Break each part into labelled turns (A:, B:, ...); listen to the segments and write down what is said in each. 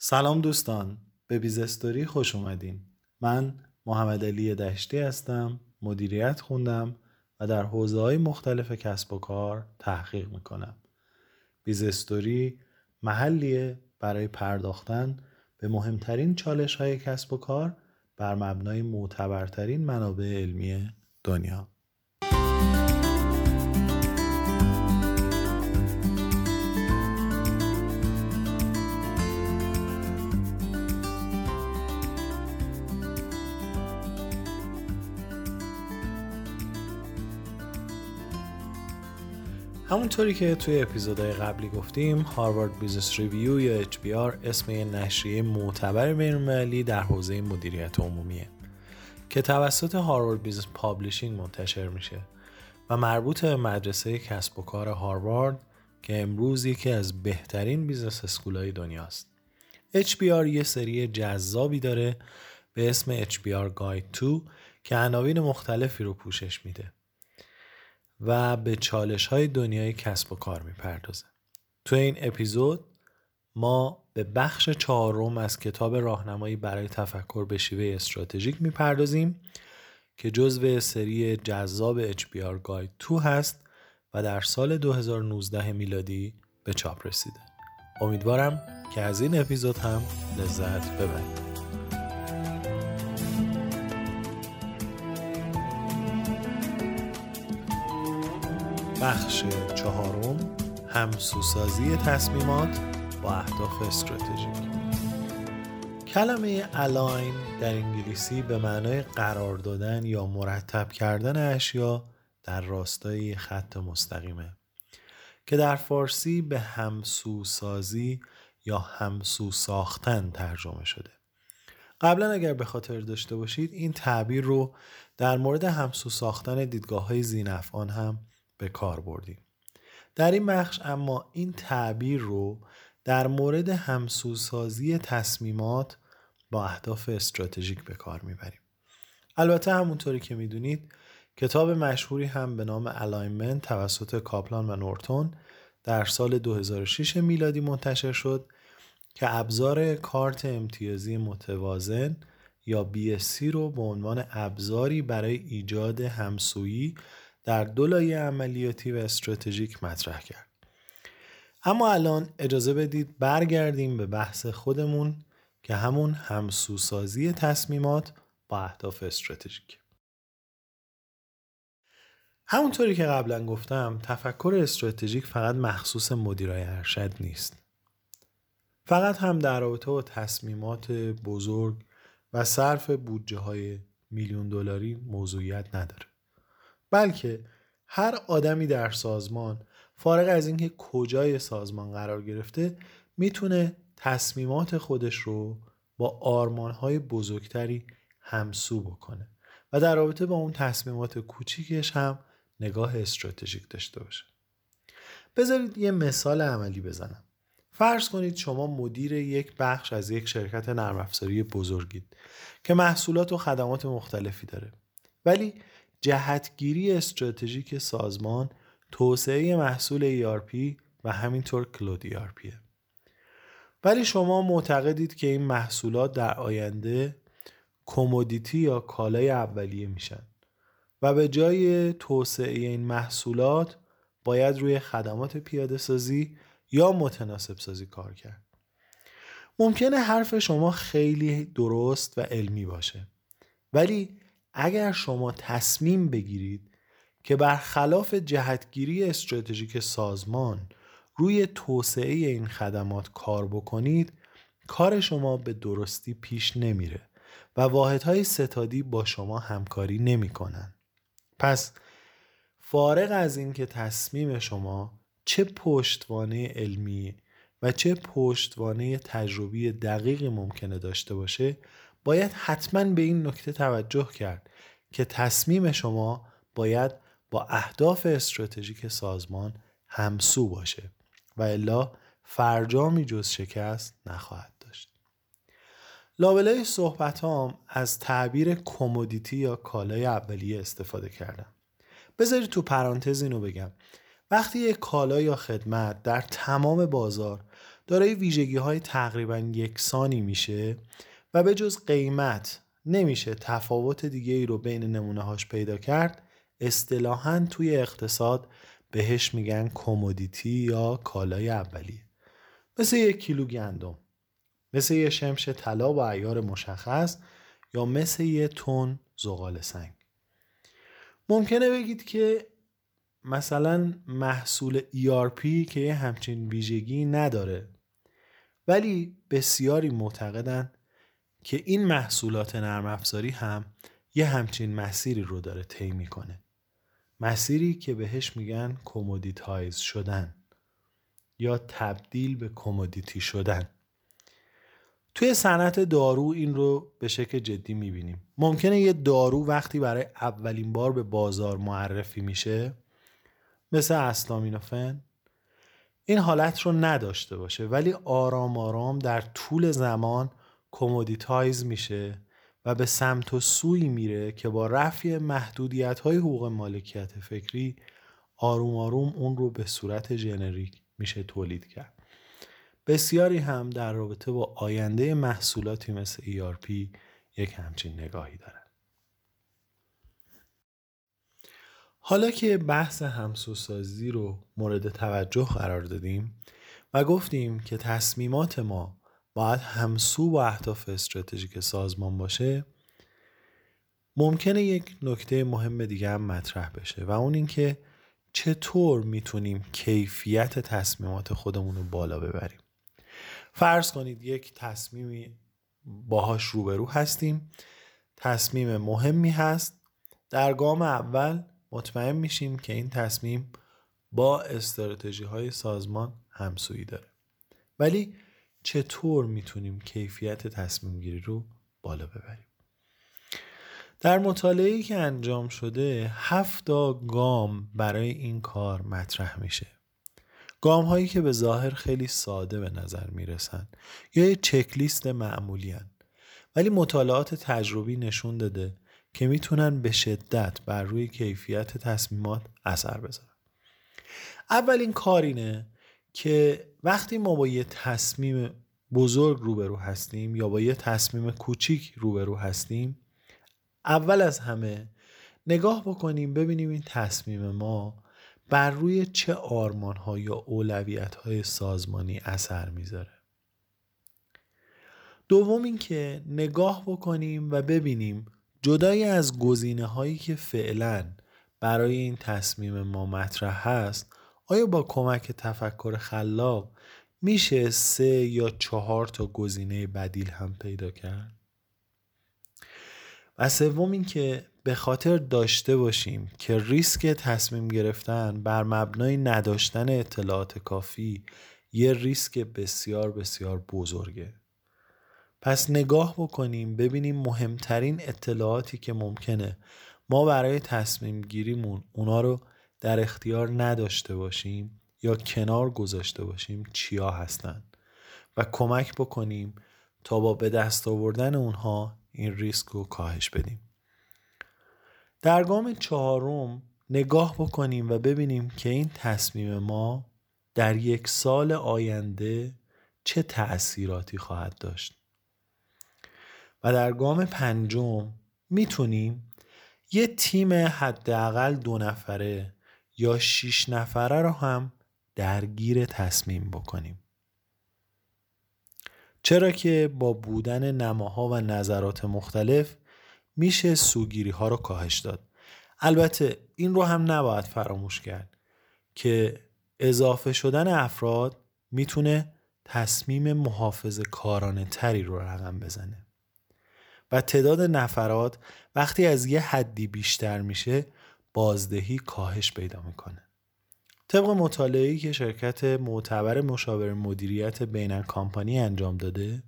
A: سلام دوستان به بیزستوری خوش اومدین. من محمد علی دشتی هستم مدیریت خوندم و در حوزه های مختلف کسب و کار تحقیق می‌کنم. بیزستوری محلیه برای پرداختن به مهمترین چالش های کسب و کار بر مبنای معتبرترین منابع علمی دنیا. همونطوری که توی اپیزودهای قبلی گفتیم Harvard Business Review یا HBR اسم یه نشریه معتبر بینالمللی در حوزه مدیریت عمومیه که توسط Harvard Business Publishing منتشر میشه و مربوط به مدرسه کسب و کار هاروارد که امروز یکی از بهترین business school های دنیاست. HBR یه سری جذابی داره به اسم HBR Guide 2 که عناوین مختلفی رو پوشش میده و به چالش های دنیای کسب و کار می‌پردازه. تو این اپیزود ما به بخش چهارم از کتاب راهنمایی برای تفکر به شیوه استراتژیک می‌پردازیم که جزو سری جذاب HBR Guide 2 هست و در سال 2019 میلادی به چاپ رسیده. امیدوارم که از این اپیزود هم لذت ببرید. بخش چهارم همسوسازی تصمیمات با اهداف استراتژیک. کلمه الاین در انگلیسی به معنای قرار دادن یا مرتب کردن اشیا در راستای خط مستقیمه که در فارسی به همسو سازی یا همسو ساختن ترجمه شده. قبلا اگر به خاطر داشته باشید این تعبیر رو در مورد همسو ساختن دیدگاه های ذینفعان هم به کار بردیم. در این بخش اما این تعبیر رو در مورد همسوسازی تصمیمات با اهداف استراتژیک به کار می‌بریم. البته همونطوری که می‌دونید کتاب مشهوری هم به نام Alignment توسط کاپلان و نورتون در سال 2006 میلادی منتشر شد که ابزار کارت امتیازی متوازن یا BSC رو به عنوان ابزاری برای ایجاد همسویی در دو لایه عملیاتی و استراتژیک مطرح کرد. اما الان اجازه بدید برگردیم به بحث خودمون که همون همسوسازی تصمیمات با اهداف استراتژیک. همونطوری که قبلا گفتم تفکر استراتژیک فقط مخصوص مدیرای ارشد نیست. فقط هم در رابطه با تصمیمات بزرگ و صرف بودجه های میلیون دلاری موضوعیت نداره. بلکه هر آدمی در سازمان فارغ از اینکه کجای سازمان قرار گرفته می‌تونه تصمیمات خودش رو با آرمانهای بزرگتری همسو بکنه و در رابطه با اون تصمیمات کوچیکش هم نگاه استراتژیک داشته باشه. بذارید یه مثال عملی بزنم. فرض کنید شما مدیر یک بخش از یک شرکت نرم افزاری بزرگید که محصولات و خدمات مختلفی داره. ولی جهتگیری استراتژیک سازمان توسعه محصول ERP و همینطور کلود ERP ولی شما معتقدید که این محصولات در آینده کمودیتی یا کالای اولیه میشن و به جای توسعه این محصولات باید روی خدمات پیاده سازی یا متناسب سازی کار کرد. ممکنه حرف شما خیلی درست و علمی باشه ولی اگر شما تصمیم بگیرید که برخلاف جهتگیری استراتژیک سازمان روی توسعه این خدمات کار بکنید کار شما به درستی پیش نمیره و واحدهای ستادی با شما همکاری نمی‌کنن. پس فارغ از اینکه تصمیم شما چه پشتوانه علمی و چه پشتوانه تجربی دقیقی ممکنه داشته باشه باید حتما به این نکته توجه کرد که تصمیم شما باید با اهداف استراتژیک سازمان همسو باشه و الا فرجامی جز شکست نخواهد داشت. لابلای صحبت هم از تعبیر کمودیتی یا کالای اولیه استفاده کردم. بذارید تو پرانتز اینو بگم. وقتی یک کالا یا خدمت در تمام بازار دارای ویژگی های تقریبا یکسانی میشه و به جز قیمت نمیشه تفاوت دیگه ای رو بین نمونه هاش پیدا کرد اصطلاحا توی اقتصاد بهش میگن کمودیتی یا کالای اولیه. مثل یک کیلو گندم مثل یه شمش طلا با عیار مشخص یا مثل یه تن زغال سنگ. ممکنه بگید که مثلا محصول ERP که یه همچین ویژگی نداره ولی بسیاری معتقدن که این محصولات نرم افزاری هم یه همچین مسیری رو داره طی می‌کنه. مسیری که بهش میگن commoditize شدن یا تبدیل به commodity شدن. توی صنعت دارو این رو به شکل جدی می‌بینیم. ممکنه یه دارو وقتی برای اولین بار به بازار معرفی میشه مثل استامینوفن این حالت رو نداشته باشه ولی آرام آرام در طول زمان commoditize میشه و به سمت و سوی میره که با رفع محدودیت های حقوق مالکیت فکری آروم آروم اون رو به صورت جنریک میشه تولید کرد. بسیاری هم در رابطه با آینده محصولاتی مثل ERP یک همچین نگاهی دارن. حالا که بحث همسوسازی رو مورد توجه قرار دادیم و گفتیم که تصمیمات ما باید همسو با اهداف استراتژیک سازمان باشه ممکنه یک نکته مهم دیگه هم مطرح بشه و اون اینکه چطور می‌تونیم کیفیت تصمیمات خودمون رو بالا ببریم. فرض کنید یک تصمیمی باهاش روبرو هستیم تصمیم مهمی هست در گام اول مطمئن میشیم که این تصمیم با استراتژی های سازمان همسویی داره. ولی چطور می‌تونیم کیفیت تصمیم گیری رو بالا ببریم؟ در مطالعه که انجام شده هفتا گام برای این کار مطرح میشه. گام هایی که به ظاهر خیلی ساده به نظر می‌رسن یا یه چکلیست معمولی هن. ولی مطالعات تجربی نشون داده که می‌تونن به شدت بر روی کیفیت تصمیمات اثر بذارن. اولین کار اینه که وقتی ما با یه تصمیم بزرگ روبرو هستیم یا با یه تصمیم کوچیک روبرو هستیم اول از همه نگاه بکنیم ببینیم این تصمیم ما بر روی چه آرمان ها یا اولویت های سازمانی اثر می‌ذاره. دوم اینکه نگاه بکنیم و ببینیم جدای از گزینه هایی که فعلا برای این تصمیم ما مطرح هست آیا با کمک تفکر خلاق میشه سه یا چهار تا گزینه بدیل هم پیدا کرد؟ و سوم اینکه به خاطر داشته باشیم که ریسک تصمیم گرفتن بر مبنای نداشتن اطلاعات کافی یه ریسک بسیار بسیار بزرگه. پس نگاه بکنیم ببینیم مهمترین اطلاعاتی که ممکنه ما برای تصمیم گیریمون اونا رو در اختیار نداشته باشیم یا کنار گذاشته باشیم چیا هستند و کمک بکنیم تا با به دست آوردن اونها این ریسک رو کاهش بدیم. در گام چهارم نگاه بکنیم و ببینیم که این تصمیم ما در یک سال آینده چه تأثیراتی خواهد داشت. و در گام پنجم می‌تونیم یه تیم حداقل دو نفره یا شیش نفره رو هم درگیر تصمیم بکنیم. چرا که با بودن نماها و نظرات مختلف میشه سوگیری ها رو کاهش داد. البته این رو هم نباید فراموش کرد که اضافه شدن افراد می‌تونه تصمیم محافظ کارانه تری رو رقم بزنه. و تعداد نفرات وقتی از یه حدی بیشتر میشه بازدهی کاهش پیدا می‌کنه. طبق مطالعه‌ای که شرکت معتبر مشاور مدیریت بین کامپانی انجام داده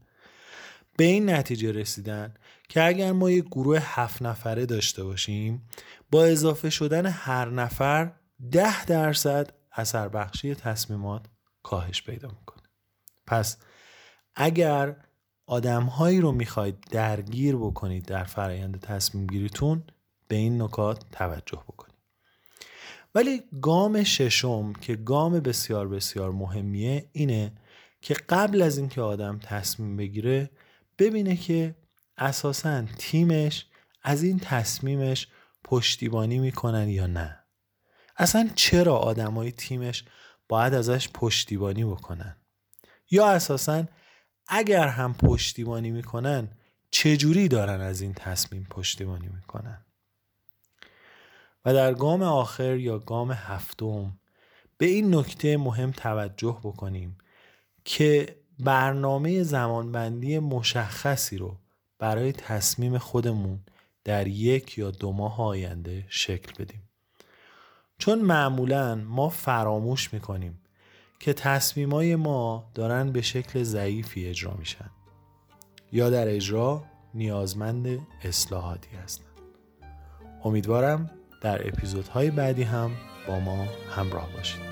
A: به این نتیجه رسیدن که اگر ما یک گروه هفت نفره داشته باشیم با اضافه شدن هر نفر ده درصد اثر بخشی تصمیمات کاهش پیدا می‌کنه. پس اگر آدمهایی رو می‌خواید درگیر بکنید در فرایند تصمیم گیریتون به این نکات توجه بکنید ولی گام ششم که گام بسیار بسیار مهمیه اینه که قبل از اینکه آدم تصمیم بگیره ببینه که اساسا تیمش از این تصمیمش پشتیبانی می‌کنن یا نه. اصلا چرا آدمای تیمش باید ازش پشتیبانی بکنن؟ یا اساسا اگر هم پشتیبانی می‌کنن چجوری دارن از این تصمیم پشتیبانی می‌کنن؟ و در گام آخر یا گام هفتم به این نکته مهم توجه بکنیم که برنامه زمانبندی مشخصی رو برای تصمیم خودمون در یک یا دو ماه آینده شکل بدیم. چون معمولا ما فراموش می‌کنیم که تصمیمای ما دارن به شکل ضعیفی اجرا میشن یا در اجرا نیازمند اصلاحاتی هستند. امیدوارم در اپیزودهای بعدی هم با ما همراه باشید.